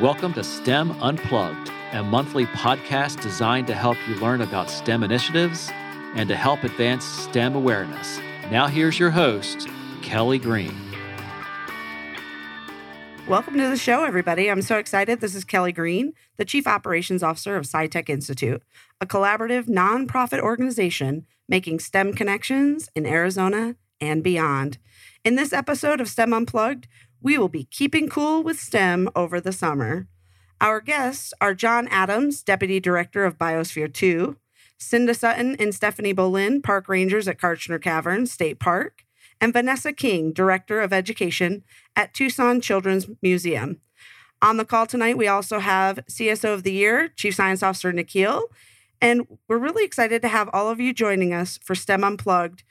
Welcome to STEM Unplugged, a monthly podcast designed to help you learn about STEM initiatives and to help advance STEM awareness. Now, here's your host, Kelly Green. Welcome to the show, everybody. I'm so excited. This is Kelly Green, the Chief Operations Officer of SciTech Institute, a collaborative nonprofit organization making STEM connections in Arizona and beyond. In this episode of STEM Unplugged, we will be keeping cool with STEM over the summer. Our guests are John Adams, Deputy Director of Biosphere 2, Cinda Sutton and Stephanie Bolin, Park Rangers at Kartchner Caverns State Park, and Vanessa King, Director of Education at Tucson Children's Museum. On the call tonight, we also have CSO of the Year, Chief Science Officer Nikhil, and we're really excited to have all of you joining us for STEM Unplugged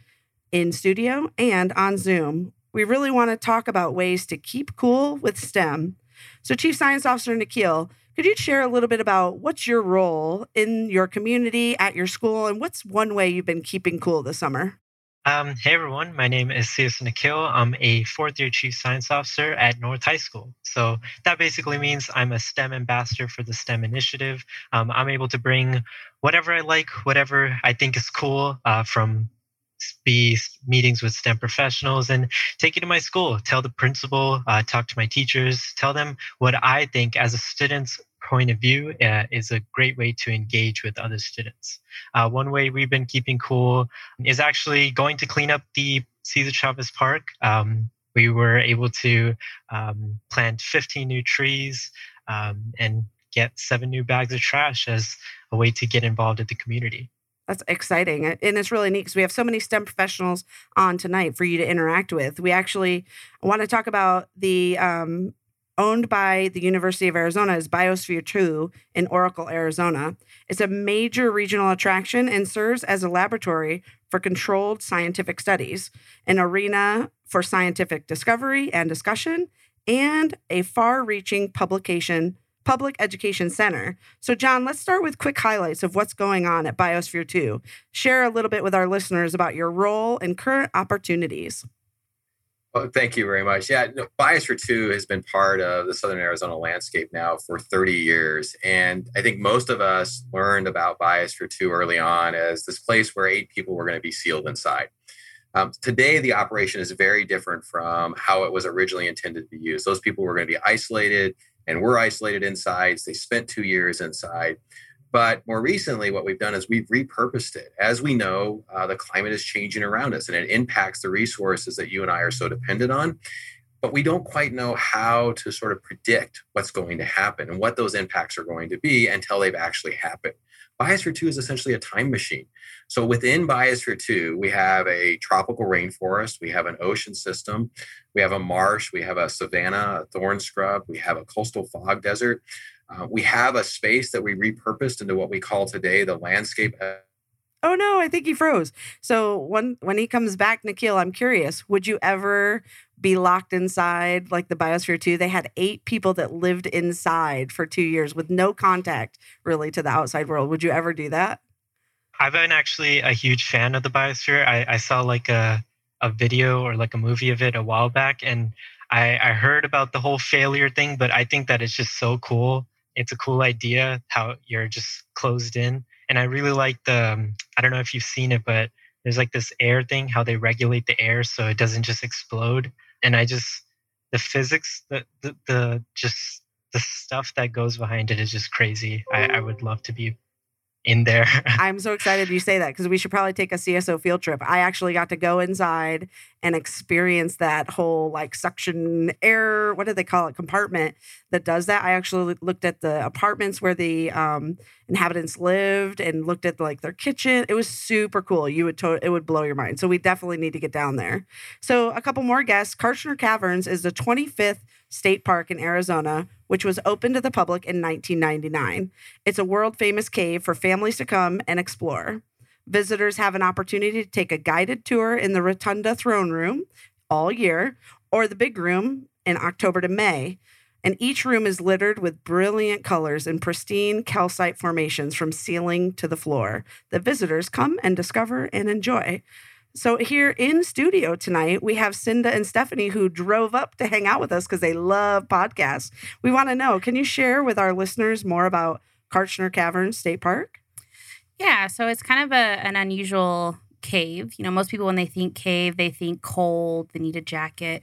in studio and on Zoom. We really want to talk about ways to keep cool with STEM. So, Chief Science Officer Nikhil, could you share a little bit about what's your role in your community, at your school, and what's one way you've been keeping cool this summer? Um, hey everyone, my name is CS Nikhil. I'm a fourth year chief science officer at North High School. So that basically means I'm a STEM ambassador for the STEM initiative. Um, I'm able to bring whatever I like, whatever I think is cool uh, from be meetings with STEM professionals and take it to my school, tell the principal, uh, talk to my teachers, tell them what I think as a student's point of view uh, is a great way to engage with other students. Uh, one way we've been keeping cool is actually going to clean up the Cesar Chavez Park. Um, we were able to um, plant 15 new trees um, and get seven new bags of trash as a way to get involved in the community. That's exciting. And it's really neat because we have so many STEM professionals on tonight for you to interact with. We actually want to talk about the um, owned by the University of Arizona is Biosphere 2 in Oracle, Arizona. It's a major regional attraction and serves as a laboratory for controlled scientific studies, an arena for scientific discovery and discussion, and a far reaching publication public education center. So, John, let's start with quick highlights of what's going on at Biosphere 2. Share a little bit with our listeners about your role and current opportunities. Well, thank you very much. Yeah, no, Biosphere 2 has been part of the Southern Arizona landscape now for 30 years. And I think most of us learned about Biosphere 2 early on as this place where eight people were going to be sealed inside. Um, today, the operation is very different from how it was originally intended to be used. Those people were going to be isolated and were isolated inside. They spent two years inside. But more recently, what we've done is we've repurposed it. As we know, uh, the climate is changing around us and it impacts the resources that you and I are so dependent on. But we don't quite know how to sort of predict what's going to happen and what those impacts are going to be until they've actually happened. Biosphere 2 is essentially a time machine. So within Biosphere 2, we have a tropical rainforest, we have an ocean system, we have a marsh, we have a savanna, a thorn scrub, we have a coastal fog desert. Uh, we have a space that we repurposed into what we call today the landscape. Oh no, I think he froze. So when when he comes back, Nikhil, I'm curious. Would you ever be locked inside like the Biosphere 2? They had eight people that lived inside for two years with no contact really to the outside world. Would you ever do that? I've been actually a huge fan of the Biosphere. I, I saw like a a video or like a movie of it a while back, and I, I heard about the whole failure thing, but I think that it's just so cool it's a cool idea how you're just closed in and i really like the um, i don't know if you've seen it but there's like this air thing how they regulate the air so it doesn't just explode. And i just the physics the the, the just the stuff that goes behind it is just crazy. I, I would love to be in there. I'm so excited you say that because we should probably take a CSO field trip. I actually got to go inside and experience that whole like suction air, what do they call it, compartment that does that. I actually looked at the apartments where the um, inhabitants lived and looked at like their kitchen. It was super cool. You would to- it would blow your mind. So we definitely need to get down there. So a couple more guests. Kartchner Caverns is the 25th state park in Arizona which was open to the public in 1999. It's a world famous cave for families to come and explore. Visitors have an opportunity to take a guided tour in the Rotunda throne room all year or the big room in October to May. And each room is littered with brilliant colors and pristine calcite formations from ceiling to the floor that visitors come and discover and enjoy. So, here in studio tonight, we have Cinda and Stephanie who drove up to hang out with us because they love podcasts. We want to know can you share with our listeners more about Kartchner Caverns State Park? Yeah, so it's kind of a, an unusual cave. You know, most people, when they think cave, they think cold, they need a jacket.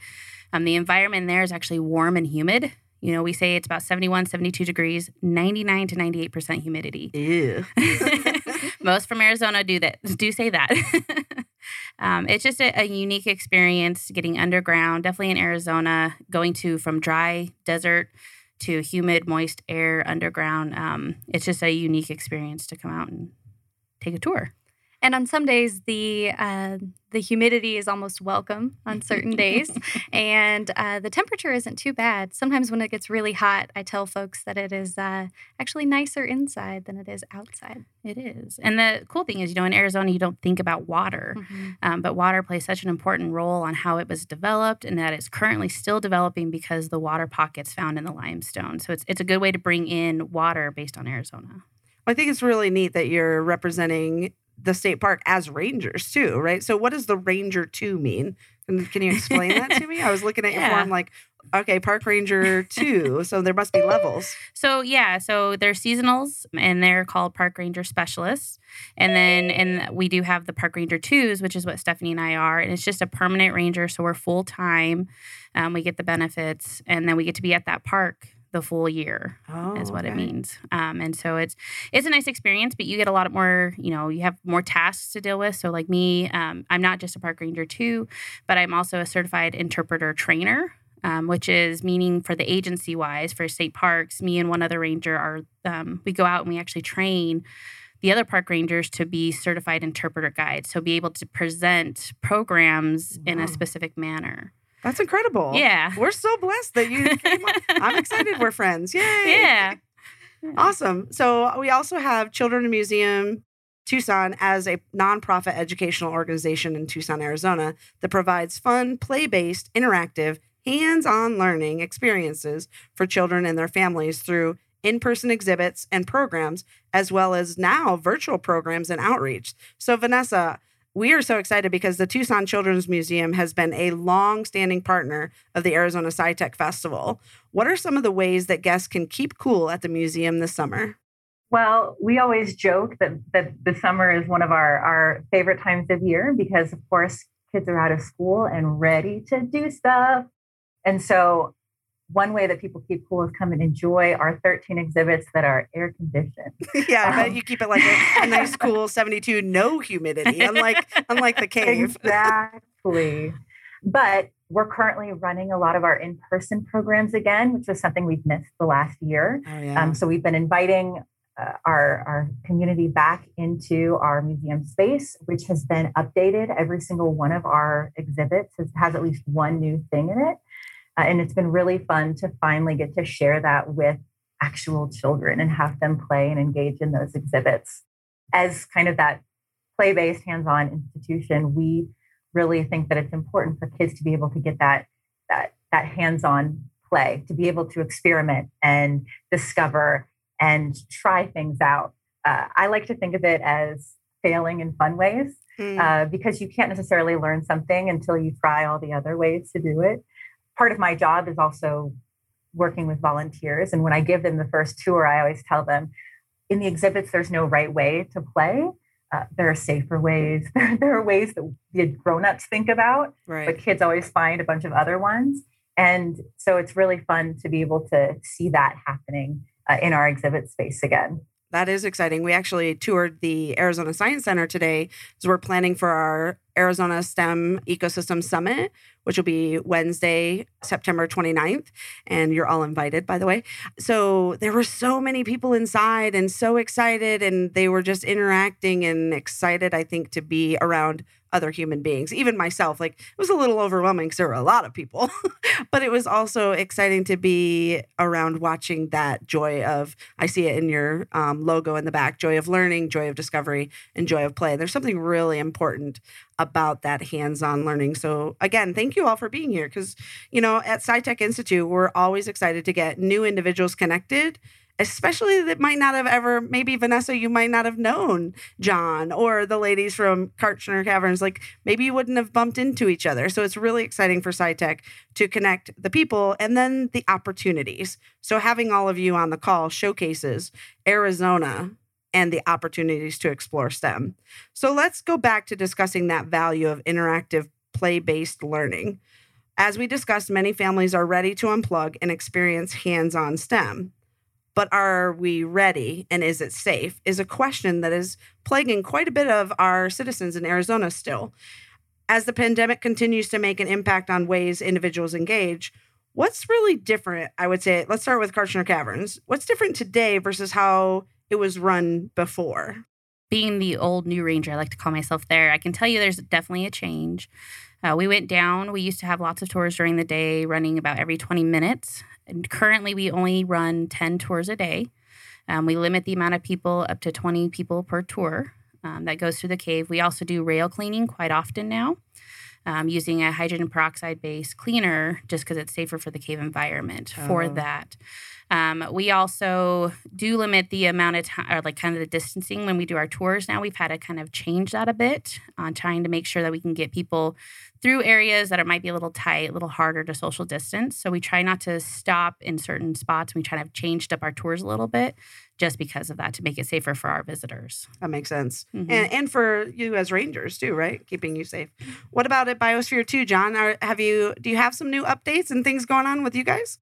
Um, the environment there is actually warm and humid. You know, we say it's about 71, 72 degrees, 99 to 98% humidity. Ew. Most from Arizona do that, do say that. um, it's just a, a, unique experience getting underground, definitely in Arizona, going to from dry desert to humid, moist air underground. Um, it's just a unique experience to come out and take a tour. And on some days, the uh, the humidity is almost welcome on certain days, and uh, the temperature isn't too bad. Sometimes when it gets really hot, I tell folks that it is uh, actually nicer inside than it is outside. It is, and the cool thing is, you know, in Arizona, you don't think about water, mm-hmm. um, but water plays such an important role on how it was developed, and that it's currently still developing because the water pockets found in the limestone. So it's it's a good way to bring in water based on Arizona. I think it's really neat that you're representing the state park as rangers too, right? So what does the ranger two mean? Can, can you explain that to me? I was looking at yeah. your form like, okay, park ranger two. so there must be levels. So yeah, so they're seasonals and they're called park ranger specialists. And then and we do have the park ranger twos, which is what Stephanie and I are. And it's just a permanent ranger. So we're full time. Um, we get the benefits and then we get to be at that park the full year oh, is what okay. it means. Um, and so it's it's a nice experience, but you get a lot more. You know, you have more tasks to deal with. So like me, um, I'm not just a park ranger too, but I'm also a certified interpreter trainer. Um, which is meaning for the agency wise for state parks, me and one other ranger are um, we go out and we actually train the other park rangers to be certified interpreter guides, so be able to present programs wow. in a specific manner. That's incredible. Yeah. We're so blessed that you came. I'm excited we're friends. Yay. Yeah. Awesome. So we also have Children Museum Tucson as a nonprofit educational organization in Tucson, Arizona that provides fun, play based, interactive, hands on learning experiences for children and their families through in person exhibits and programs, as well as now virtual programs and outreach. So, Vanessa, we are so excited because the Tucson Children's Museum has been a long standing partner of the Arizona SciTech Festival. What are some of the ways that guests can keep cool at the museum this summer? Well, we always joke that, that the summer is one of our, our favorite times of year because, of course, kids are out of school and ready to do stuff. And so one way that people keep cool is come and enjoy our 13 exhibits that are air conditioned. yeah, um, you keep it like a, a, nice, cool 72, no humidity, unlike unlike the cave. Exactly. but we're currently running a lot of our in-person programs again, which was something we've missed the last year. Oh, yeah. um, so we've been inviting uh, our, our community back into our museum space, which has been updated. Every single one of our exhibits has, has at least one new thing in it. Uh, and it's been really fun to finally get to share that with actual children and have them play and engage in those exhibits. As kind of that play based, hands on institution, we really think that it's important for kids to be able to get that, that, that hands on play, to be able to experiment and discover and try things out. Uh, I like to think of it as failing in fun ways mm. uh, because you can't necessarily learn something until you try all the other ways to do it part of my job is also working with volunteers. And when I give them the first tour, I always tell them in the exhibits, there's no right way to play. Uh, there are safer ways. There, there are ways that the grown-ups think about, right. but kids always find a bunch of other ones. And so it's really fun to be able to see that happening uh, in our exhibit space again. That is exciting. We actually toured the Arizona Science Center today as we're planning for our Arizona STEM Ecosystem Summit, which will be Wednesday, September 29th. And you're all invited, by the way. So there were so many people inside and so excited, and they were just interacting and excited, I think, to be around other human beings, even myself. Like it was a little overwhelming because there were a lot of people, but it was also exciting to be around watching that joy of, I see it in your um, logo in the back joy of learning, joy of discovery, and joy of play. There's something really important about that hands-on learning. So again, thank you all for being here because you know at SciTech Institute we're always excited to get new individuals connected especially that might not have ever, maybe Vanessa, you might not have known John or the ladies from Kartchner Caverns. Like maybe you wouldn't have bumped into each other. So it's really exciting for SciTech to connect the people and then the opportunities. So having all of you on the call showcases Arizona and the opportunities to explore STEM. So let's go back to discussing that value of interactive play based learning. As we discussed, many families are ready to unplug and experience hands on STEM. But are we ready and is it safe? Is a question that is plaguing quite a bit of our citizens in Arizona still. As the pandemic continues to make an impact on ways individuals engage, what's really different? I would say, let's start with Kartchner Caverns. What's different today versus how it was run before? Being the old new ranger, I like to call myself there, I can tell you there's definitely a change. Uh, we went down. We used to have lots of tours during the day, running about every 20 minutes. And currently, we only run 10 tours a day. Um, we limit the amount of people up to 20 people per tour um, that goes through the cave. We also do rail cleaning quite often now. Um, using a hydrogen peroxide based cleaner just because it's safer for the cave environment oh. for that. Um, we also do limit the amount of time, or like kind of the distancing when we do our tours. Now we've had to kind of change that a bit on trying to make sure that we can get people through areas that it might be a little tight, a little harder to social distance. So we try not to stop in certain spots. We try to have changed up our tours a little bit just because of that to make it safer for our visitors. That makes sense. Mm-hmm. And, and for you as rangers too, right? Keeping you safe. What about at Biosphere 2, John? Are, have you do you have some new updates and things going on with you guys?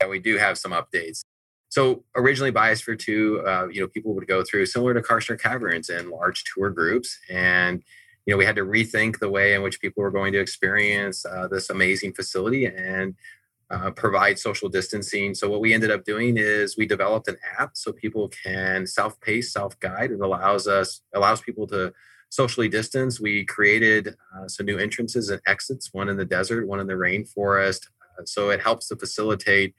Yeah, we do have some updates. So originally, Biosphere 2, uh, you know, people would go through similar to Kartchner Caverns in large tour groups, and you know, we had to rethink the way in which people were going to experience uh, this amazing facility and uh, provide social distancing. So what we ended up doing is we developed an app so people can self-pace, self-guide. It allows us allows people to socially distance. We created uh, some new entrances and exits, one in the desert, one in the rainforest. Uh, so it helps to facilitate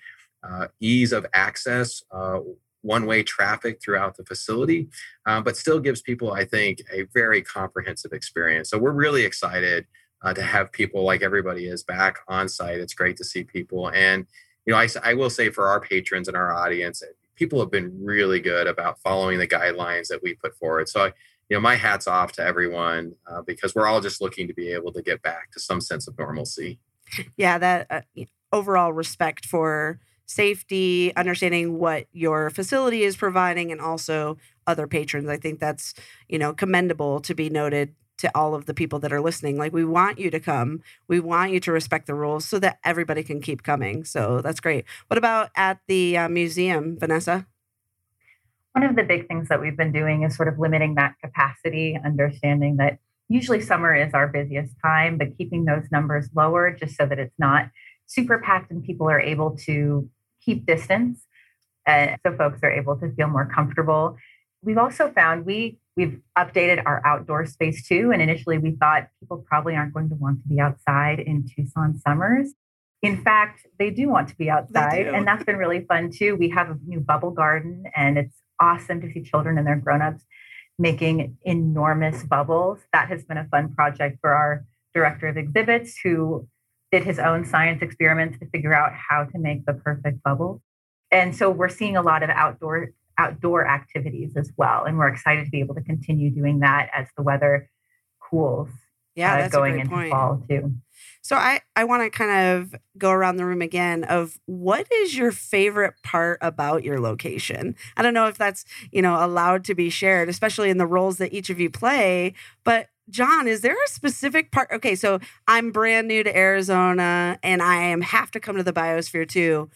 uh, ease of access, uh, one way traffic throughout the facility, but still gives people, I think, a very comprehensive experience. So we're really excited uh, to have people like everybody is back on site. It's great to see people. And, you know, I, I will say for our patrons and our audience, people have been really good about following the guidelines that we put forward. So, I, you know, my hat's off to everyone uh, because we're all just looking to be able to get back to some sense of normalcy. Yeah, that uh, overall respect for safety, understanding what your facility is providing, and also other patrons. I think that's, you know, commendable to be noted to all of the people that are listening. Like, we want you to come. We want you to respect the rules so that everybody can keep coming. So that's great. What about at the uh, museum, Vanessa? One of the big things that we've been doing is sort of limiting that capacity, understanding that usually summer is our busiest time, but keeping those numbers lower just so that it's not super packed and people are able to keep distance and so folks are able to feel more comfortable we've also found we we've updated our outdoor space too and initially we thought people probably aren't going to want to be outside in tucson summers. In fact they do want to be outside and that's been really fun too. We have a new bubble garden and it's awesome to see children and their grown-ups making enormous bubbles. That has been a fun project for our director of exhibits who did his own science experiments to figure out how to make the perfect bubble. And so we're seeing a lot of outdoor outdoor activities as well. And we're excited to be able to continue doing that as the weather cools. Yeah, uh, going into point. fall too. So I I want to kind of go around the room again of what is your favorite part about your location? I don't know if that's, you know, allowed to be shared, especially in the roles that each of you play, but John, is there a specific part? Okay, so I'm brand new to Arizona and I am have to come to the biosphere 2.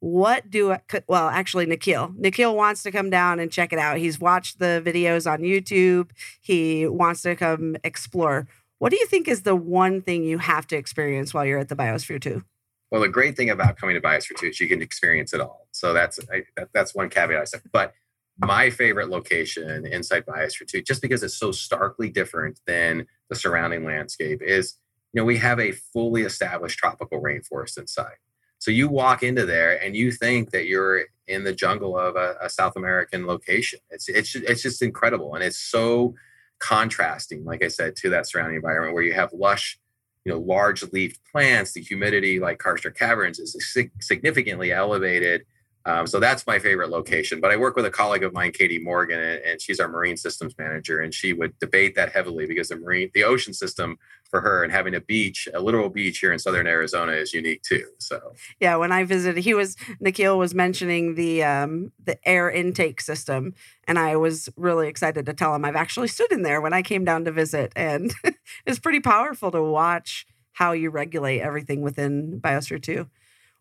What do I, well, actually, Nikhil. Nikhil wants to come down and check it out. He's watched the videos on YouTube. He wants to come explore. What do you think is the one thing you have to experience while you're at the biosphere 2? Well, the great thing about coming to Biosphere 2 is you can experience it all. So that's I, that, that's one caveat I said. But my favorite location inside Biosphere 2, just because it's so starkly different than the surrounding landscape, is you know we have a fully established tropical rainforest inside. So you walk into there and you think that you're in the jungle of a, a South American location. It's it's it's just incredible, and it's so contrasting, like I said, to that surrounding environment where you have lush, you know, large leafed plants. The humidity, like Kartchner Caverns, is significantly elevated Um, so that's my favorite location. But I work with a colleague of mine, Katie Morgan, and, she's our marine systems manager, and she would debate that heavily because the marine, the ocean system for her, and having a beach, a literal beach here in southern Arizona, is unique too. So yeah, when I visited, he was Nikhil was mentioning the um, the air intake system, and I was really excited to tell him I've actually stood in there when I came down to visit, and it's pretty powerful to watch how you regulate everything within Biosphere Two.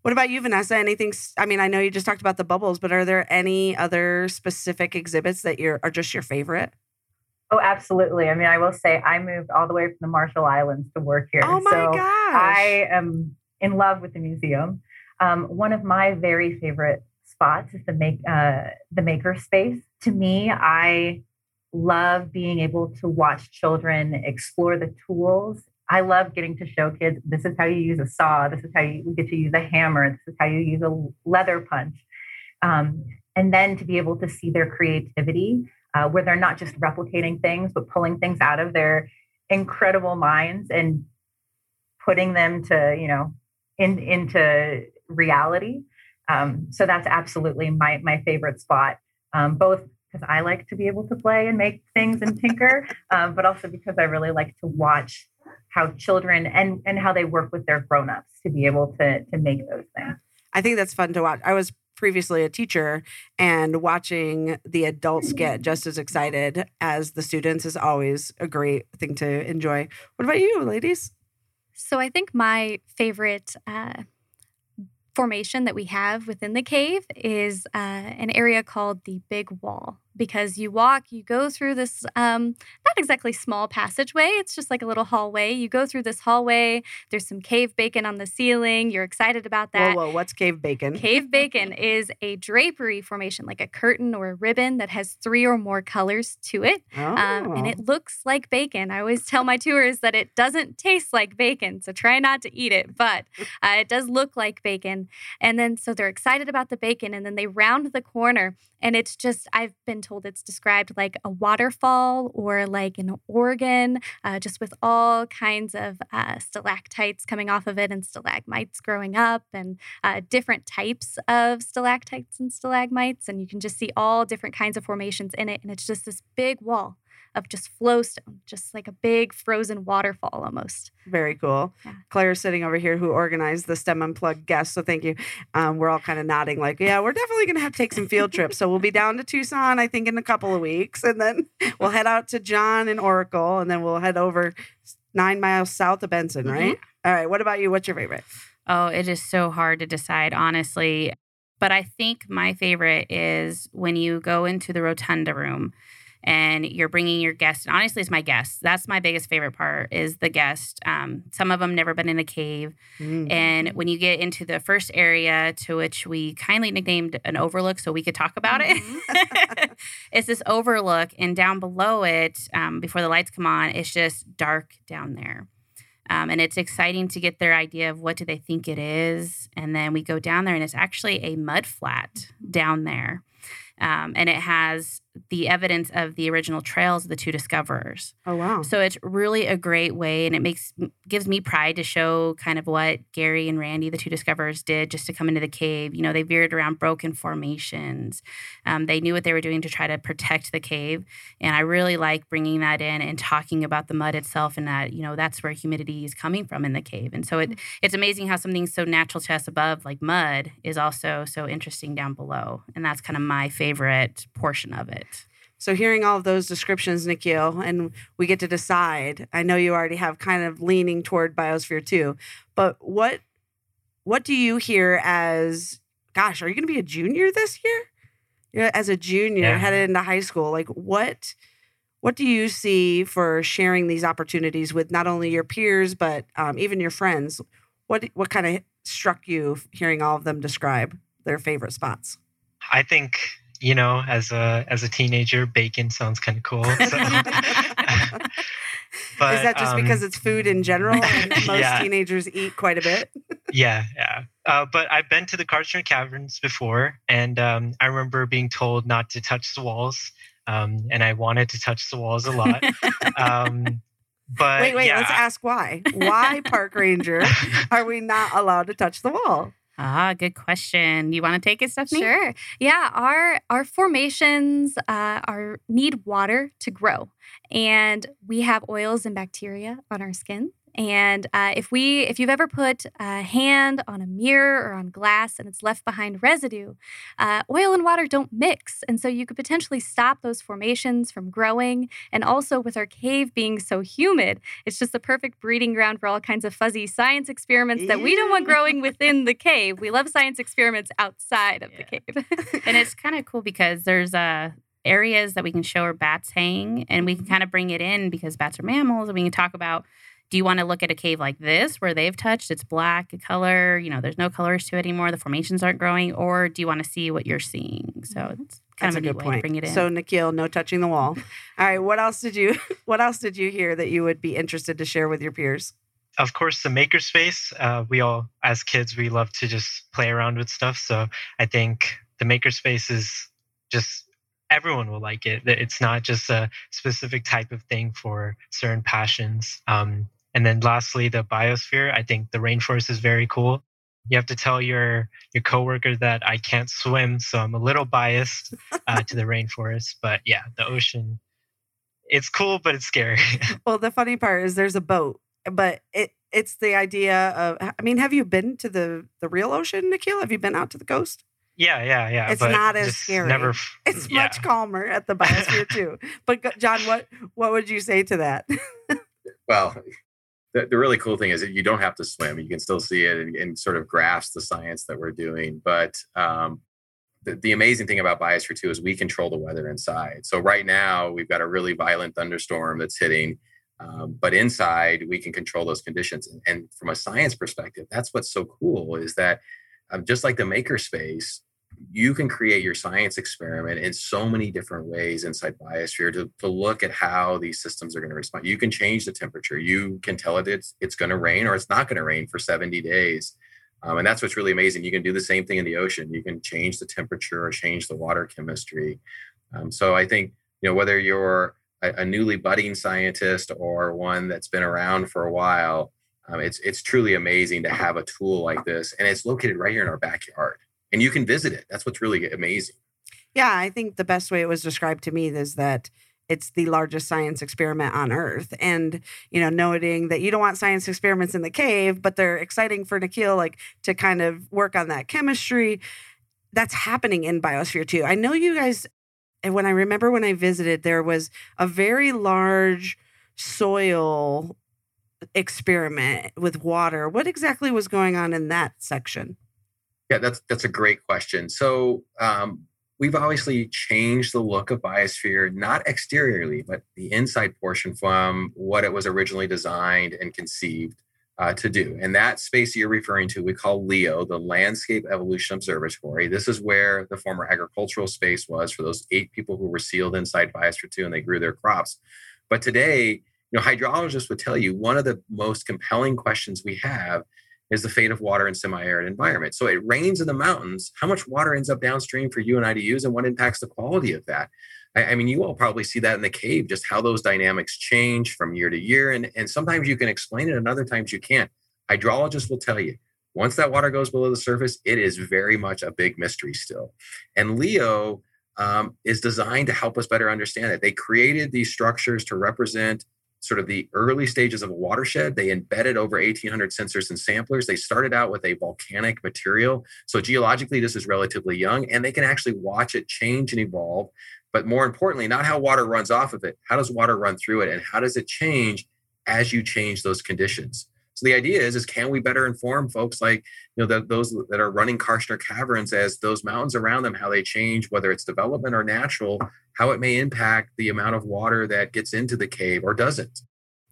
What about you, Vanessa? Anything? I mean, I know you just talked about the bubbles, but are there any other specific exhibits that you're are just your favorite? Oh, absolutely. I mean, I will say I moved all the way from the Marshall Islands to work here. Oh my so gosh. I am in love with the museum. Um, one of my very favorite spots is the make uh, the maker space. To me, I love being able to watch children explore the tools I love getting to show kids this is how you use a saw, this is how you get to use a hammer, this is how you use a leather punch. Um, and then to be able to see their creativity uh, where they're not just replicating things, but pulling things out of their incredible minds and putting them to, you know, in, into reality. Um, so that's absolutely my, my favorite spot, um, both because I like to be able to play and make things and tinker, um, but also because I really like to watch how children and and how they work with their grown-ups to be able to to make those things. I think that's fun to watch. I was previously a teacher and watching the adults get just as excited as the students is always a great thing to enjoy. What about you, ladies? So I think my favorite uh, formation that we have within the cave is uh, an area called the Big Wall because you walk, you go through this um, not exactly small passageway. It's just like a little hallway. You go through this hallway. There's some cave bacon on the ceiling. You're excited about that. Whoa, whoa! What's cave bacon? Cave bacon is a drapery formation, like a curtain or a ribbon that has three or more colors to it, oh. um, and it oh. looks like bacon. I always tell my tours that it doesn't taste like bacon, so try not to eat it, but uh, it does look like bacon. And then so they're excited about the bacon, and then they round the corner, and it's just I've been told it's described like a waterfall or like an organ, uh, just with all kinds of uh, stalactites coming off of it and stalagmites growing up and uh, different types of stalactites and stalagmites. And you can just see all different kinds of formations in it. And it's just this big wall of just flowstone, just like a big frozen waterfall almost. Very cool. Yeah. Claire's sitting over here who organized the STEM Unplugged guest. So thank you. Um, we're all kind of nodding, like, yeah, we're definitely going to have to take some field trips. So we'll be down to Tucson, I think, in a couple of weeks. And then we'll head out to John and Oracle. And then we'll head over nine miles south of Benson, right? Mm-hmm. All right. What about you? What's your favorite? Oh, it is so hard to decide, honestly. But I think my favorite is when you go into the rotunda room and you're bringing your guests. And honestly, it's my guests. That's my biggest favorite part is the guest. Um, some of them never been in a cave. Mm. And when you get into the first area to which we kindly nicknamed an overlook so we could talk about mm-hmm. it, it's this overlook. And down below it, um, before the lights come on, it's just dark down there. Um, and it's exciting to get their idea of what do they think it is and then we go down there and it's actually a mud flat down there um, and it has the evidence of the original trails of the two discoverers. Oh wow! So it's really a great way, and it makes gives me pride to show kind of what Gary and Randy, the two discoverers, did just to come into the cave. You know, they veered around broken formations. Um, they knew what they were doing to try to protect the cave, and I really like bringing that in and talking about the mud itself, and that you know that's where humidity is coming from in the cave. And so it mm. it's amazing how something so natural to us above, like mud, is also so interesting down below, and that's kind of my favorite portion of it. So hearing all of those descriptions, Nikhil, and we get to decide. I know you already have kind of leaning toward biosphere two, but what what do you hear as gosh, are you gonna be a junior this year? As a junior yeah. headed into high school, like what what do you see for sharing these opportunities with not only your peers but um, even your friends? What what kind of struck you hearing all of them describe their favorite spots? I think you know, as a as a teenager, bacon sounds kind of cool. So. but, Is that just um, because it's food in general and most yeah. teenagers eat quite a bit? yeah, yeah. Uh, but I've been to the Karlstrom Caverns before, and um, I remember being told not to touch the walls, um, and I wanted to touch the walls a lot. Um, but wait, wait, yeah. let's ask why. Why, park ranger, are we not allowed to touch the wall? Ah, good question. You want to take it, Stephanie? Sure. Yeah, our our formations uh, are need water to grow, and we have oils and bacteria on our skin and uh, if we, if you've ever put a hand on a mirror or on glass and it's left behind residue, uh, oil and water don't mix, and so you could potentially stop those formations from growing. And also, with our cave being so humid, it's just the perfect breeding ground for all kinds of fuzzy science experiments that we don't want growing within the cave. We love science experiments outside of yeah. the cave. and it's kind of cool because there's a uh, areas that we can show where bats hang and we can kind of bring it in because bats are mammals and we can talk about do you want to look at a cave like this where they've touched? It's black color you know there's no colors to it anymore the formations aren't growing or do you want to see what you're seeing? So mm-hmm. it's kind That's of a, a good point. bring it in. So nikhil no touching the wall. All right what else did you what else did you hear that you would be interested to share with your peers? Of course the makerspace uh, we all as kids we love to just play around with stuff. So i think the makerspace is just everyone will like it. It's not just a specific type of thing for certain passions. Um, and then lastly, the biosphere. I think the rainforest is very cool. You have to tell your your coworker that I can't swim, so I'm a little biased uh, to the rainforest. But yeah, the ocean, it's cool, but it's scary. well, the funny part is there's a boat, but it it's the idea of. I mean, have you been to the the real ocean, Nikhil? Have you been out to the coast? Yeah, yeah, yeah. It's not as scary. Never, it's yeah. much calmer at the biosphere 2. But John, what what would you say to that? well, the, the really cool thing is that you don't have to swim. You can still see it and, and sort of grasp the science that we're doing. But um, the, the amazing thing about Biosphere 2 is we control the weather inside. So right now we've got a really violent thunderstorm that's hitting. Um, but inside we can control those conditions and, and, from a science perspective that's what's so cool is that um, just like the makerspace you can create your science experiment in so many different ways inside biosphere 2, to look at how these systems are going to respond. You can change the temperature. You can tell it it's, it's going to rain or it's not going to rain for 70 days. Um, and that's what's really amazing. You can do the same thing in the ocean. You can change the temperature or change the water chemistry. Um, so i think you know whether you're a, a, newly budding scientist or one that's been around for a while um, it's it's truly amazing to have a tool like this. And it's located right here in our backyard and you can visit it. That's what's really amazing. Yeah, I think the best way it was described to me is that it's the largest science experiment on earth and you know noting that you don't want science experiments in the cave but they're exciting for nikhil like to kind of work on that chemistry that's happening in biosphere 2 i know you guys and when i remember when i visited there was a very large soil experiment with water what exactly was going on in that section yeah, that's that's a great question. So um, we've obviously changed the look of Biosphere, not exteriorly, but the inside portion from what it was originally designed and conceived uh, to do. And that space you're referring to, we call LEO, the Landscape Evolution Observatory. This is where the former agricultural space was for those eight people who were sealed inside Biosphere 2 and they grew their crops. But today, you know, hydrologists would tell you one of the most compelling questions we have is the fate of water in semi-arid environments. So it rains in the mountains. How much water ends up downstream for you and I to use, and what impacts the quality of that? I, I mean, you all probably see that in the cave, just how those dynamics change from year to year. And, and sometimes you can explain it, and other times you can't. Hydrologists will tell you once that water goes below the surface, it is very much a big mystery still. And Leo um, is designed to help us better understand it. They created these structures to represent sort of the early stages of a watershed. They embedded over 1,800 sensors and samplers. They started out with a volcanic material. So, geologically, this is relatively young, and they can actually watch it change and evolve. But more importantly, not how water runs off of it, how does water run through it, and how does it change as you change those conditions? So the idea is, is can we better inform folks like you know the, those that are running Kartchner Caverns as those mountains around them, how they change, whether it's development or natural, how it may impact the amount of water that gets into the cave or doesn't.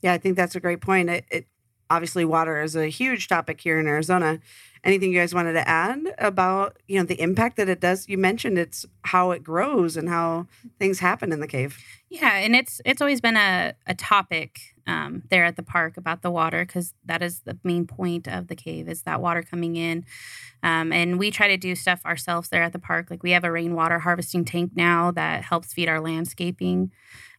Yeah, I think that's a great point. It, it obviously water is a huge topic here in Arizona. Anything you guys wanted to add about you know the impact that it does? You mentioned it's how it grows and how things happen in the cave. Yeah, and it's it's always been a a topic um, there at the park about the water because that is the main point of the cave is that water coming in. Um, and we try to do stuff ourselves there at the park. Like we have a rainwater harvesting tank now that helps feed our landscaping.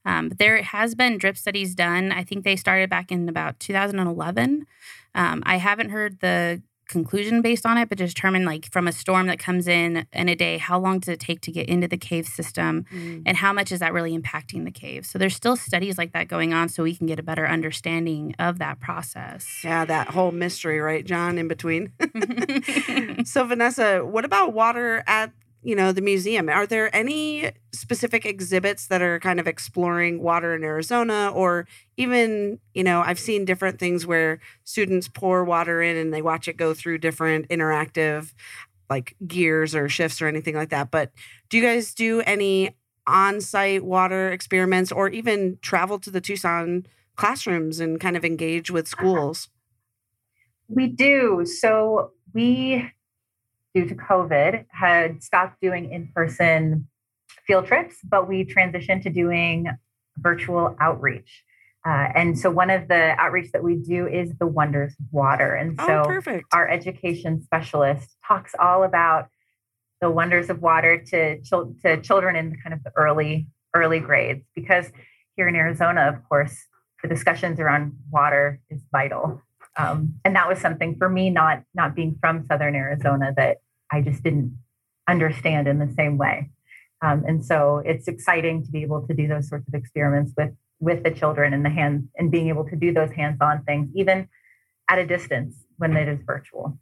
Um, but there has been drip studies done. I think they started back in about 2011. Um, I haven't heard the conclusion based on it, but determine like from a storm that comes in in a day, how long does it take to get into the cave system mm. and how much is that really impacting the cave? So there's still studies like that going on so we can get a better understanding of that process. Yeah, that whole mystery, right, John, in between. so Vanessa, what about water at you know the museum. Are there any specific exhibits that are kind of exploring water in arizona or even you know i've seen different things where students pour water in and they watch it go through different interactive like gears or shifts or anything like that but do you guys do any on-site water experiments or even travel to the tucson classrooms and kind of engage with uh-huh. schools? We do. So we due to COVID, had stopped doing in person field trips, but we transitioned to doing virtual outreach. Uh, and so one of the outreach that we do is the wonders of water. And oh, so oh, our education specialist talks all about the wonders of water to, chil- to children in kind of the early early grades because here in Arizona, of course, the discussions around water is vital. Um, and that was something for me, not not being from Southern Arizona, that I just didn't understand in the same way. Um, and so it's exciting to be able to do those sorts of experiments with with the children and the hands and being able to do those hands-on things, even at a distance when it is virtual.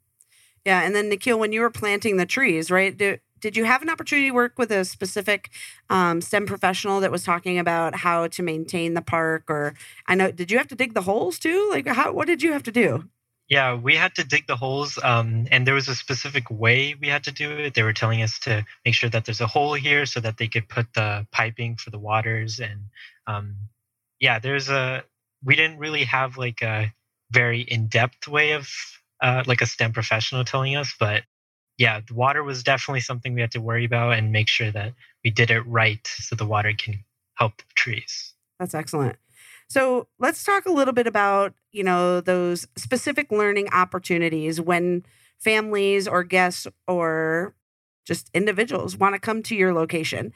Yeah, and then Nikhil, when you were planting the trees, right? Did, did you have an opportunity to work with a specific um, STEM professional that was talking about how to maintain the park? Or I know, did you have to dig the holes too? Like, how? What did you have to do? Yeah, we had to dig the holes, um, and there was a specific way we had to do it. They were telling us to make sure that there's a hole here so that they could put the piping for the waters. And um, yeah, there's a. We didn't really have like a very in-depth way of uh, like a STEM professional telling us, but yeah, the water was definitely something we had to worry about and make sure that we did it right so the water can help the trees. That's excellent. So let's talk a little bit about, you know, those specific learning opportunities when families or guests or just individuals want to come to your location.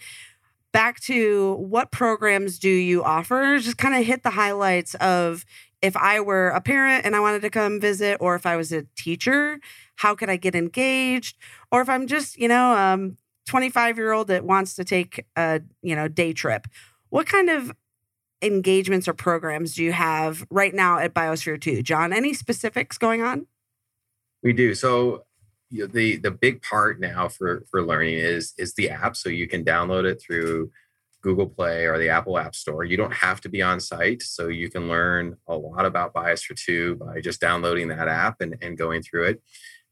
Back to what programs do you offer? Just kind of hit the highlights of if I were a parent and I wanted to come visit, or if I was a teacher, how could I get engaged? Or if I'm just, you know, um, 25 year old that wants to take a, you know, day trip, what kind of engagements or programs do you have right now at Biosphere 2? John, any specifics going on? We do. So you know, the the big part now for for learning is is the app. So you can download it through Google Play or the Apple App Store. You don't have to be on site, so you can learn a lot about Biosphere 2 by just downloading that app and, and going through it.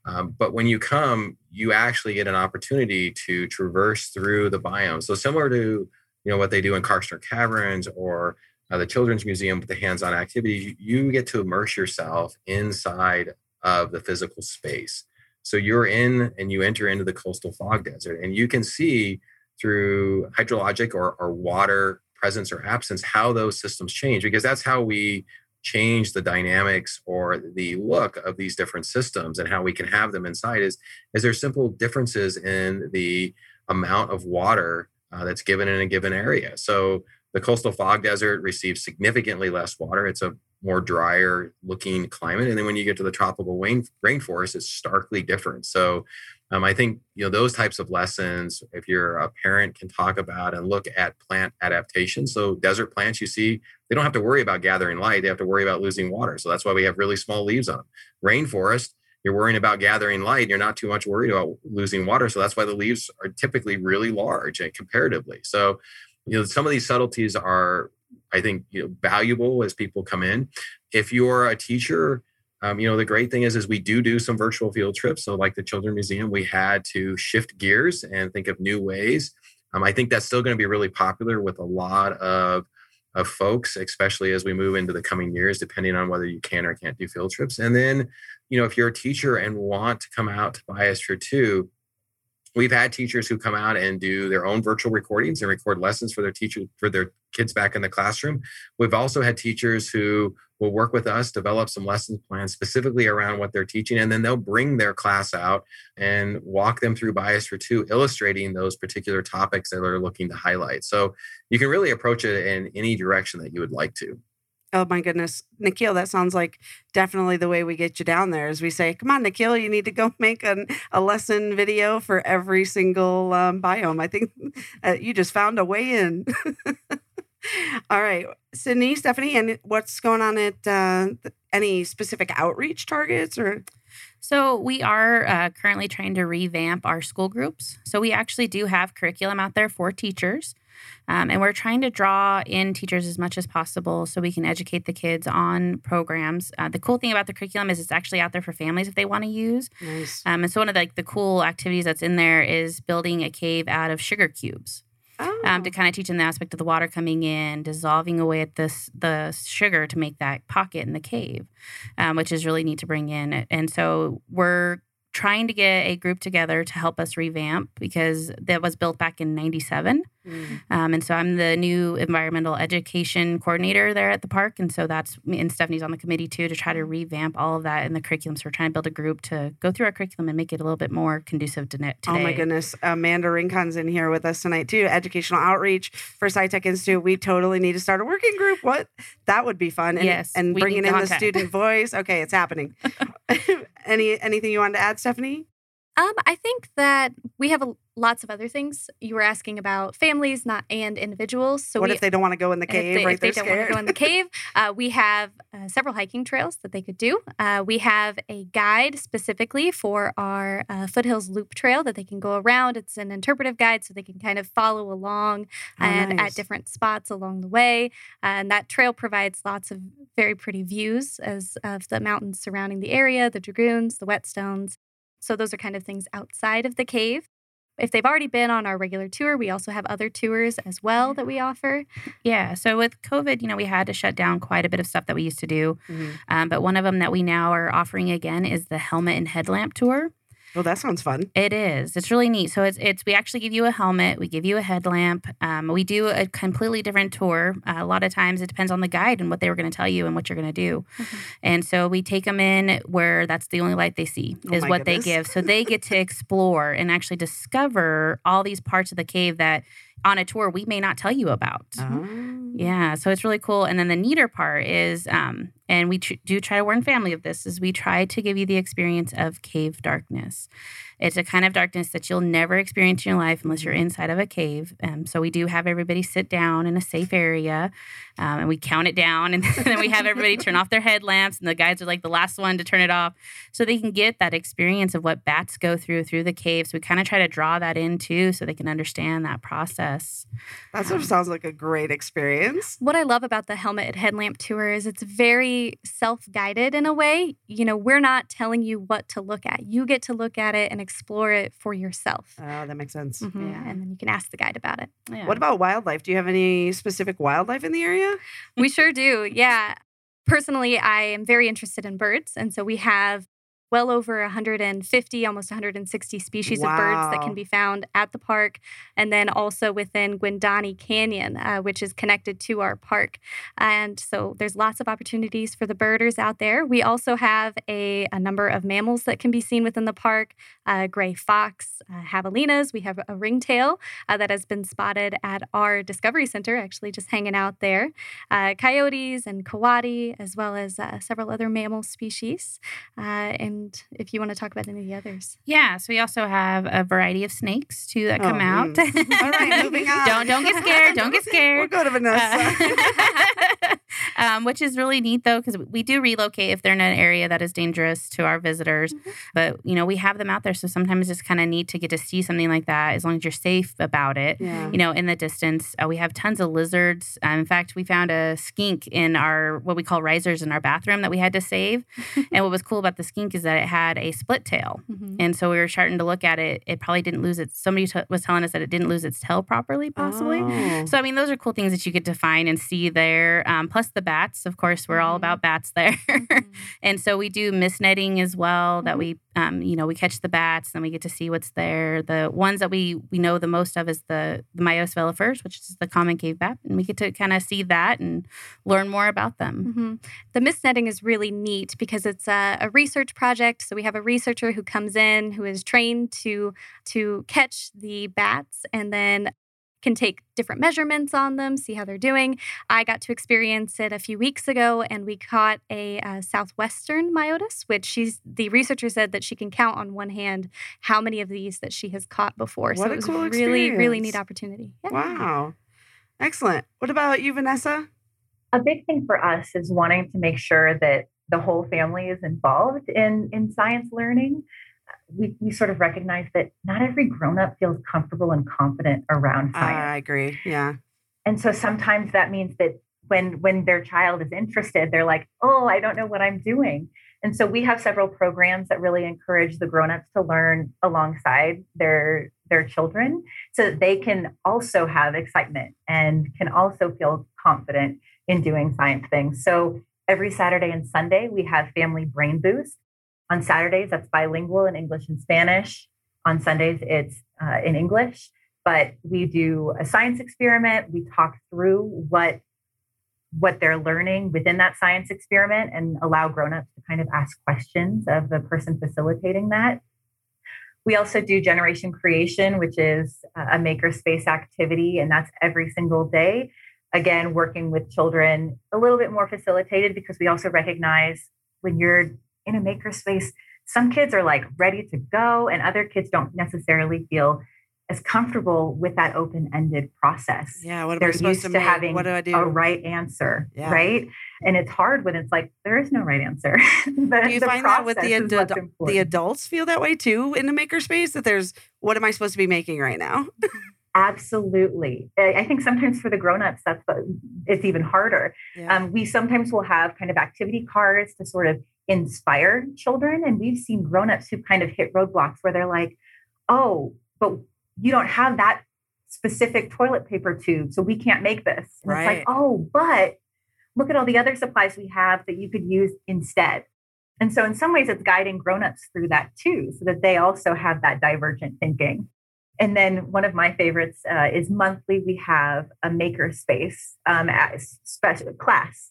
Um, but when you come, you actually get an opportunity to traverse through the biome. So similar to you know what they do in Kartchner Caverns or uh, the Children's Museum with the hands-on activities, you get to immerse yourself inside of the physical space. So you're in and you enter into the coastal fog desert, and you can see through hydrologic or, or water presence or absence how those systems change because that's how we change the dynamics or the look of these different systems and how we can have them inside is is there simple differences in the amount of water uh, that's given in a given area. So the coastal fog desert receives significantly less water. It's a more drier looking climate. And then when you get to the tropical rain, rainforest, it's starkly different. So um, I think you know those types of lessons, if you're a parent, can talk about and look at plant adaptation. So desert plants, you see, they don't have to worry about gathering light; they have to worry about losing water. So that's why we have really small leaves on them. Rainforest, you're worrying about gathering light you're not too much worried about losing water so that's why the leaves are typically really large and comparatively so you know some of these subtleties are i think you know, valuable as people come in if you're a teacher um, you know the great thing is is we do do some virtual field trips so like the children museum we had to shift gears and think of new ways um, i think that's still going to be really popular with a lot of of folks, especially as we move into the coming years, depending on whether you can or can't do field trips. And then you know, if you're a teacher and want to come out to Biosphere 2, we've had teachers who come out and do their own virtual recordings and record lessons for their teachers for their kids back in the classroom. We've also had teachers who will work with us, develop some lesson plans specifically around what they're teaching, and then they'll bring their class out and walk them through Biosphere 2, illustrating those particular topics that they're looking to highlight. So you can really approach it in any direction that you would like to. Oh my goodness, Nikhil, that sounds like definitely the way we get you down there. Is we say, "Come on, Nikhil, you need to go make an, a lesson video for every single um, biome." I think uh, you just found a way in. All right, Cinda, Stephanie, and what's going on at uh, any specific outreach targets or? So, we are uh, currently trying to revamp our school groups. So, we actually do have curriculum out there for teachers. Um, and we're trying to draw in teachers as much as possible so we can educate the kids on programs. Uh, the cool thing about the curriculum is it's actually out there for families if they want to use. Nice. Um, and so one of the, like, the cool activities that's in there is building a cave out of sugar cubes. Oh. Um, to oh. kind of teach them the aspect of the water coming in, dissolving away at this the sugar to make that pocket in the cave, um, which is really neat to bring in. And so we're trying to get a group together to help us revamp because that was built back in 97 mm. um, and so i'm the new environmental education coordinator there at the park. And so that's me and stephanie's on the committee too to try to revamp all of that in the curriculum. So we're trying to build a group to go through our curriculum and make it a little bit more conducive to today. oh my goodness. Amanda rincon's in here with us tonight too. Educational outreach for SciTech Institute. We totally need to start a working group. What? That would be fun. And, yes and bringing in the student voice. Okay it's happening. Any anything you wanted to add, Stephanie? Um, I think that we have a, lots of other things. You were asking about families, not and individuals. So what we, if they don't want to go in the cave? If they, right, if they don't want to go in the cave, uh, we have uh, several hiking trails that they could do. Uh, we have a guide specifically for our uh, foothills loop trail that they can go around. It's an interpretive guide, so they can kind of follow along oh, and nice. at different spots along the way. and that trail provides lots of very pretty views as of the mountains surrounding the area, the dragoons, the whetstones. So those are kind of things outside of the cave. If they've already been on our regular tour, we also have other tours as well that we offer. Yeah. So with COVID, you know, we had to shut down quite a bit of stuff that we used to do. Mm-hmm. Um, but one of them that we now are offering again is the helmet and headlamp tour. Oh, that sounds fun. It is. It's really neat. So it's it's we actually give you a helmet, we give you a headlamp. Um, we do a completely different tour. Uh, a lot of times it depends on the guide and what they were going to tell you and what you're going to do. Mm-hmm. And so we take them in where that's the only light they see oh is what goodness. they give. So they get to explore and actually discover all these parts of the cave that on a tour we may not tell you about. Oh. Yeah, so it's really cool. And then the neater part is, um, and we tr- do try to warn family of this, is we try to give you the experience of cave darkness. It's a kind of darkness that you'll never experience in your life unless you're inside of a cave. Um, so we do have everybody sit down in a safe area, um, and we count it down, and then we have everybody turn off their headlamps, and the guides are like the last one to turn it off, so they can get that experience of what bats go through through the cave. So we kind of try to draw that in too, so they can understand that process. That sort of sounds like a great experience. What I love about the helmet and headlamp tour is it's very self-guided in a way. You know, we're not telling you what to look at. You get to look at it and explore it for yourself. Oh, that makes sense. Mm-hmm. Yeah. And then you can ask the guide about it. Yeah. What about wildlife? Do you have any specific wildlife in the area? We sure do. Yeah. Personally, I am very interested in birds. And so we have well over 150, almost 160 species wow. of birds that can be found at the park, and then also within Guindani Canyon, uh, which is connected to our park. And so there's lots of opportunities for the birders out there. We also have a, a number of mammals that can be seen within the park uh, gray fox, uh, javelinas. We have a ringtail uh, that has been spotted at our Discovery Center, actually just hanging out there. Uh, coyotes and coati, as well as uh, several other mammal species. and and if you want to talk about any of the others. Yeah, so we also have a variety of snakes too that come oh, out. Mm. All right, moving on. don't don't get scared. Don't get scared. We'll go to Vanessa. Uh, um, which is really neat though because we do relocate if they're in an area that is dangerous to our visitors. Mm-hmm. But you know we have them out there, so sometimes it's kind of neat to get to see something like that as long as you're safe about it. Yeah. You know, in the distance, uh, we have tons of lizards. Um, in fact, we found a skink in our what we call risers in our bathroom that we had to save. and what was cool about the skink is that it had a split tail, mm-hmm. and so we were starting to look at it. It probably didn't lose its. Somebody t- was telling us that it didn't lose its tail properly, possibly. Oh. So I mean, those are cool things that you get to find and see there. Um, plus the bats, of course, we're mm-hmm. all about bats there. Mm-hmm. and so we do mist netting as well that mm-hmm. we um, you know, we catch the bats and we get to see what's there. The ones that we we know the most of is the the Myos which is the common cave bat, and we get to kind of see that and learn more about them. Mm-hmm. The mist netting is really neat because it's a, a, research project. So we have a researcher who comes in who is trained to to catch the bats and then can take different measurements on them, see how they're doing. I got to experience it a few weeks ago, and we caught a uh, southwestern myotis, which she's the researcher said that she can count on one hand how many of these that she has caught before. What so a it was cool really, experience. really neat opportunity. Yeah. Wow. Excellent. What about you, Vanessa? A big thing for us is wanting to make sure that the whole family is involved in, in science learning. We, we sort of recognize that not every grown up feels comfortable and confident around science. I agree. Yeah. and so sometimes that means that when when their child is interested they're like oh i don't know what i'm doing and so we have several programs that really encourage the grown-ups to learn alongside their their children so that they can also have excitement and can also feel confident in doing science things so every saturday and sunday we have family brain boost on saturdays that's bilingual in english and spanish. On sundays it's uh, in english. But we do a science experiment. We talk through what what they're learning within that science experiment and allow grown-ups to kind of ask questions of the person facilitating that. We also do generation creation which is a makerspace activity and that's every single day. Again working with children a little bit more facilitated because we also recognize when you're in a makerspace some kids are like ready to go and other kids don't necessarily feel as comfortable with that open-ended process. Yeah. What am They're I supposed used to to make? having what do I do? a right answer, Yeah. right? And it's hard when it's like there is no right answer. The- do you find that with the, adu- the adults feel that way too in the makerspace that there's what am I supposed to be making right now? Absolutely. I I think sometimes for the grown-ups, that's the, it's even harder. Yeah. Um, we sometimes will have kind of activity cards to sort of inspire children. And we've seen grown-ups who kind of hit roadblocks where they're like, oh, but you don't have that specific toilet paper tube, so we can't make this. And Right. it's like, oh, but look at all the other supplies we have that you could use instead. And so in some ways it's guiding grown-ups through that too, so that they also have that divergent thinking. And then one of my favorites uh, is monthly. We have a maker space um, as special class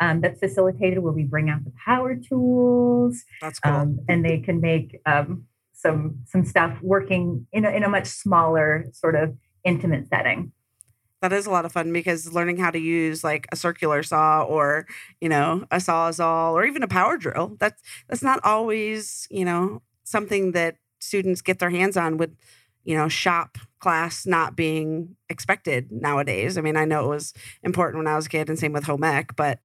um, that's facilitated where we bring out the power tools, That's cool. um, and they can make um, some some stuff working in a, in a much smaller sort of intimate setting. that is a lot of fun because learning how to use like a circular saw or you know a sawzall or even a power drill that's that's not always you know something that students get their hands on with you know shop class not being expected nowadays i mean i know it was important when i was a kid and same with home ec but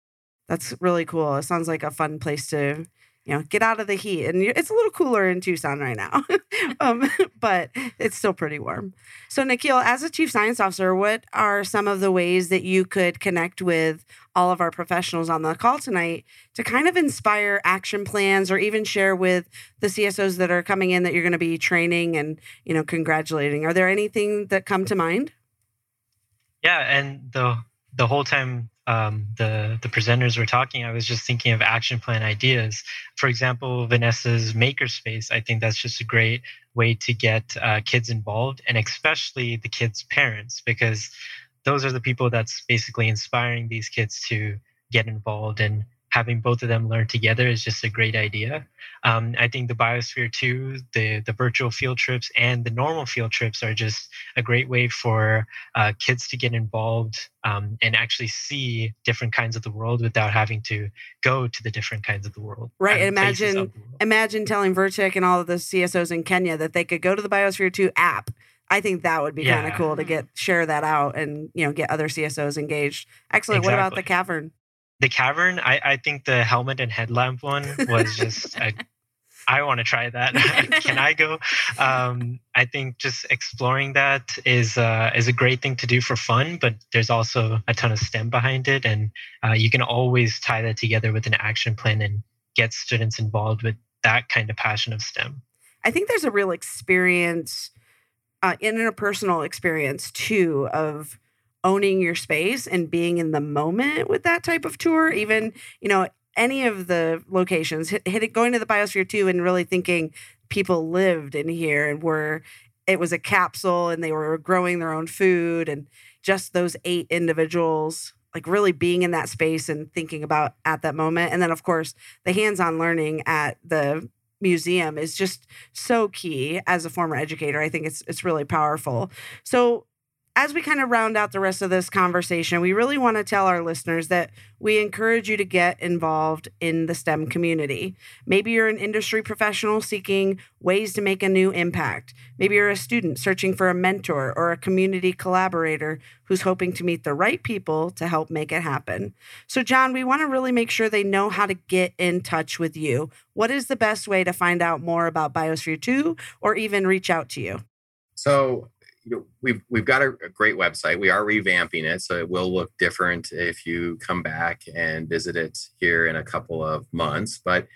that's really cool it sounds like a fun place to you know get out of the heat and it's a little cooler in tucson right now um, but it's still pretty warm so, Nikhil, as a chief science officer, what are some of the ways that you could connect with all of our professionals on the call tonight to kind of inspire action plans or even share with the CSOs that are coming in that you're going to be training and, you know, congratulating? Are there anything that come to mind? Yeah, and the the whole time um, the the presenters were talking, I was just thinking of action plan ideas. For example, Vanessa's makerspace. I think that's just a great way to get uh, kids involved, and especially the kids' parents, because those are the people that's basically inspiring these kids to get involved and having both of them learn together is just a great idea. Um, I think the Biosphere 2, the, the virtual field trips, and the normal field trips are just a great way for uh, kids to get involved um, and actually see different kinds of the world without having to go to the different kinds of the world. Right, and imagine- world. Imagine telling Vertic and all of the CSOs in Kenya that they could go to the Biosphere 2 app. I think that would be kind of cool to get share that out and you know get other CSOs engaged. Excellent. What about the cavern? The cavern i i think the helmet and headlamp one was just i want to try that. Can i go? Um i think just exploring that is uh is a great thing to do for fun but there's also a ton of stem behind it and uh, you can always tie that together with an action plan and get students involved with that kind of passion of stem. I think there's a real experience, uh, interpersonal experience too, of owning your space and being in the moment with that type of tour. Even you know any of the locations, hit, hit it, going to the Biosphere two, and really thinking people lived in here and were. It was a capsule, and they were growing their own food, and just those eight individuals like really being in that space and thinking about at that moment and then of course the hands-on learning at the museum is just so key as a former educator. I think it's it's really powerful. So as we kind of round out the rest of this conversation, we really want to tell our listeners that we encourage you to get involved in the STEM community. Maybe you're an industry professional seeking ways to make a new impact. Maybe you're a student searching for a mentor or a community collaborator who's hoping to meet the right people to help make it happen. So, John, we want to really make sure they know how to get in touch with you. What is the best way to find out more about Biosphere 2 or even reach out to you? So, we've we've got a, a, great website. We are revamping it, so it will look different if you come back and visit it here in a couple of months. But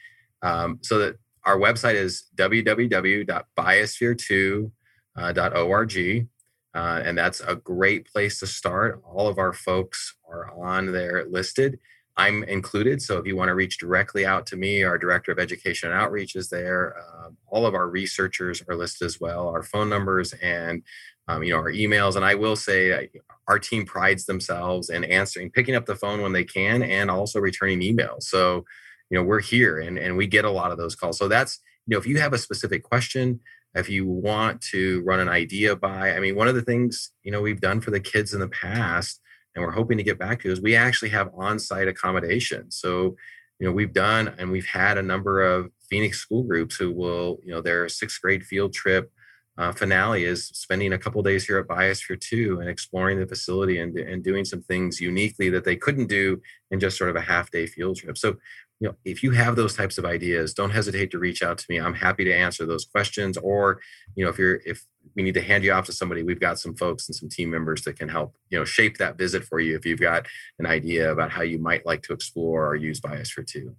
um, so that our website is www.biosphere2.org. Uh, and that's a great place to start. All of our folks are on there listed. I'm included. So if you want to reach directly out to me, our director of education and outreach is there. Um, all of our researchers are listed as well, our phone numbers and um, you know our emails. And I will say our team prides themselves in answering, picking up the phone when they can, and also returning emails. So you know we're here and and we get a lot of those calls. So that's you know if you have a specific question, if you want to run an idea by, I mean one of the things you know we've done for the kids in the past and we're hoping to get back to is we actually have on-site accommodation. So, you know, we've done and we've had a number of Phoenix school groups who will, you know, their sixth grade field trip uh, finale is spending a couple days here at Biosphere 2 and exploring the facility and, and doing some things uniquely that they couldn't do in just sort of a half day field trip. So, you know, if you have those types of ideas, don't hesitate to reach out to me. I'm happy to answer those questions. Or, you know, if you're if we need to hand you off to somebody, we've got some folks and some team members that can help, you know, shape that visit for you if you've got an idea about how you might like to explore or use Biosphere 2.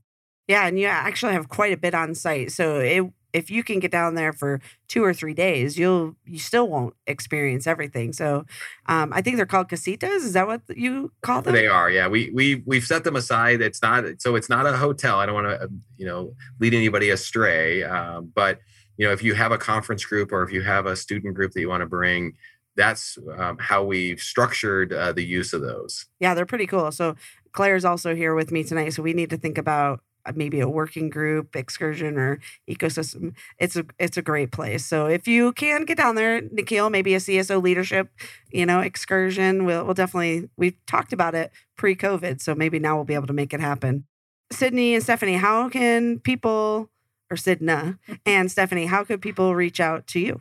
Yeah, and you actually have quite a bit on site. So it if you can get down there for two or three days, you'll you still won't experience everything. So um, I think they're called casitas. Is that what you call them? They are. Yeah, we we we've set them aside. It's not so it's not a hotel. I don't want to you know lead anybody astray. Uh, but you know if you have a conference group or if you have a student group that you want to bring. That's um, how we've structured uh, the use of those. Yeah, they're pretty cool. So Claire's also here with me tonight. So we need to think about maybe a working group excursion or ecosystem it's a it's a great place. So if you can get down there nikhil maybe a cso leadership you know excursion we'll, we'll definitely we've talked about it pre-covid so maybe now we'll be able to make it happen. Sydney and stephanie how can people or Cinda and stephanie how could people reach out to you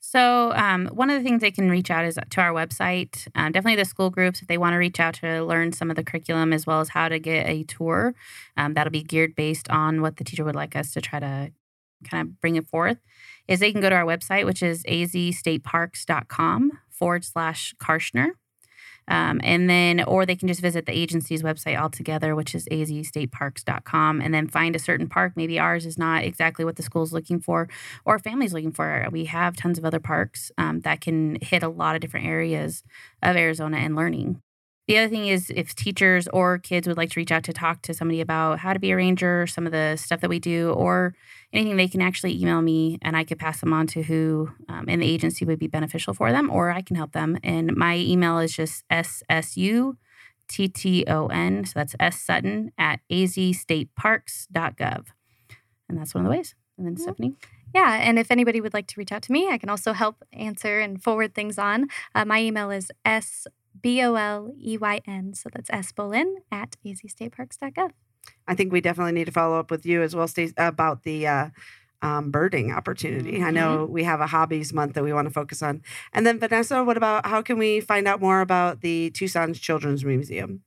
so, um, one of the things they can reach out is to our website. Um, definitely the school groups, if they want to reach out to learn some of the curriculum as well as how to get a tour, um, that'll be geared based on what the teacher would like us to try to kind of bring it forth. Is they can go to our website, which is azstateparks.com forward slash Kartchner. Um, and then, or they can just visit the agency's website altogether, which is azstateparks.com, and then find a certain park. Maybe ours is not exactly what the school's looking for or family's looking for. We have tons of other parks um, that can hit a lot of different areas of Arizona and learning. The other thing is if teachers or kids would like to reach out to talk to somebody about how to be a ranger, some of the stuff that we do, or anything, they can actually email me and I could pass them on to who um, in the agency would be beneficial for them, or I can help them. And my email is just SSU. T-T-O-N, so that's S Sutton at azstateparks.gov. And that's one of the ways. And then Stephanie? Yeah, and if anybody would like to reach out to me, I can also help answer and forward things on. Uh, my email is s B O L E Y N. So that's S Boleyn at azstateparks.gov. I think we definitely need to follow up with you as well, Stacey, about the uh, um, birding opportunity. Mm-hmm. I know we have a hobbies month that we want to focus on. And then, Vanessa, what about how can we find out more about the Tucson Children's Museum?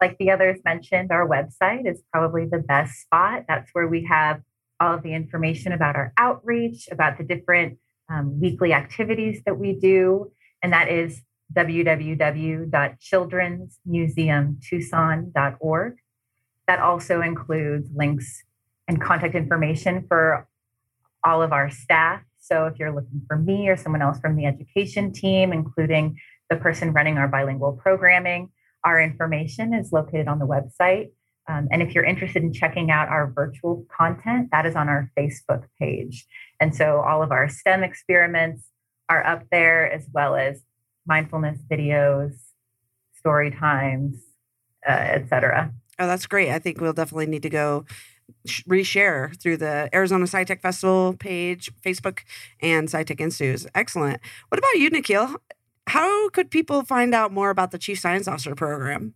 Like the others mentioned, our website is probably the best spot. That's where we have all of the information about our outreach, about the different um, weekly activities that we do. And that is www.childrensmuseumtucson.org. That also includes links and contact information for all of our staff. So if you're looking for me or someone else from the education team, including the person running our bilingual programming, our information is located on the website. Um, and if you're interested in checking out our virtual content, that is on our Facebook page. And so all of our STEM experiments are up there, as well as mindfulness videos, story times, uh, etc. Oh, that's great. I think we'll definitely need to go reshare through the Arizona SciTech Festival page, Facebook, and SciTech Institute. Excellent. What about you, Nikhil? how could people find out more about the Chief Science Officer program?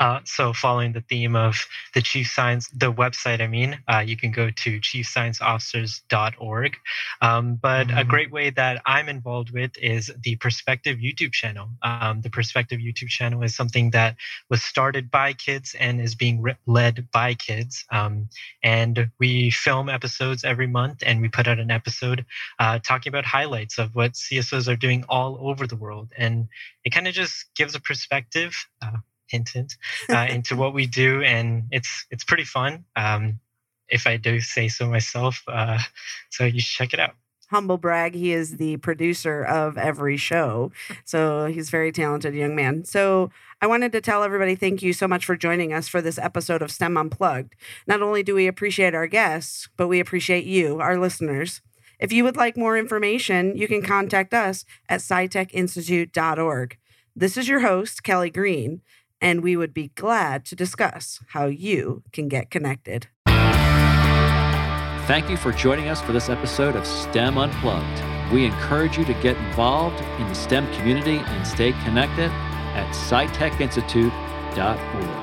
Uh, so, following the theme of the Chief Science, the website, I mean, uh, you can go to chiefscienceofficers.org. Um, but mm-hmm. a great way that I'm involved with is the Perspective YouTube channel. Um, the Perspective YouTube channel is something that was started by kids and is being re- led by kids. Um, and we film episodes every month and we put out an episode uh, talking about highlights of what CSOs are doing all over the world. And it kind of just gives a perspective uh, hint hint uh, into what we do, and it's it's pretty fun. Um, if I do say so myself, uh, so you should check it out. Humble brag, he is the producer of every show. So he's very talented young man. So I wanted to tell everybody thank you so much for joining us for this episode of STEM Unplugged. Not only do we appreciate our guests, but we appreciate you, our listeners. If you would like more information, you can contact us at scitechinstitute.org. This is your host, Kelly Green, and we would be glad to discuss how you can get connected. Thank you for joining us for this episode of STEM Unplugged. We encourage you to get involved in the STEM community and stay connected at scitechinstitute.org.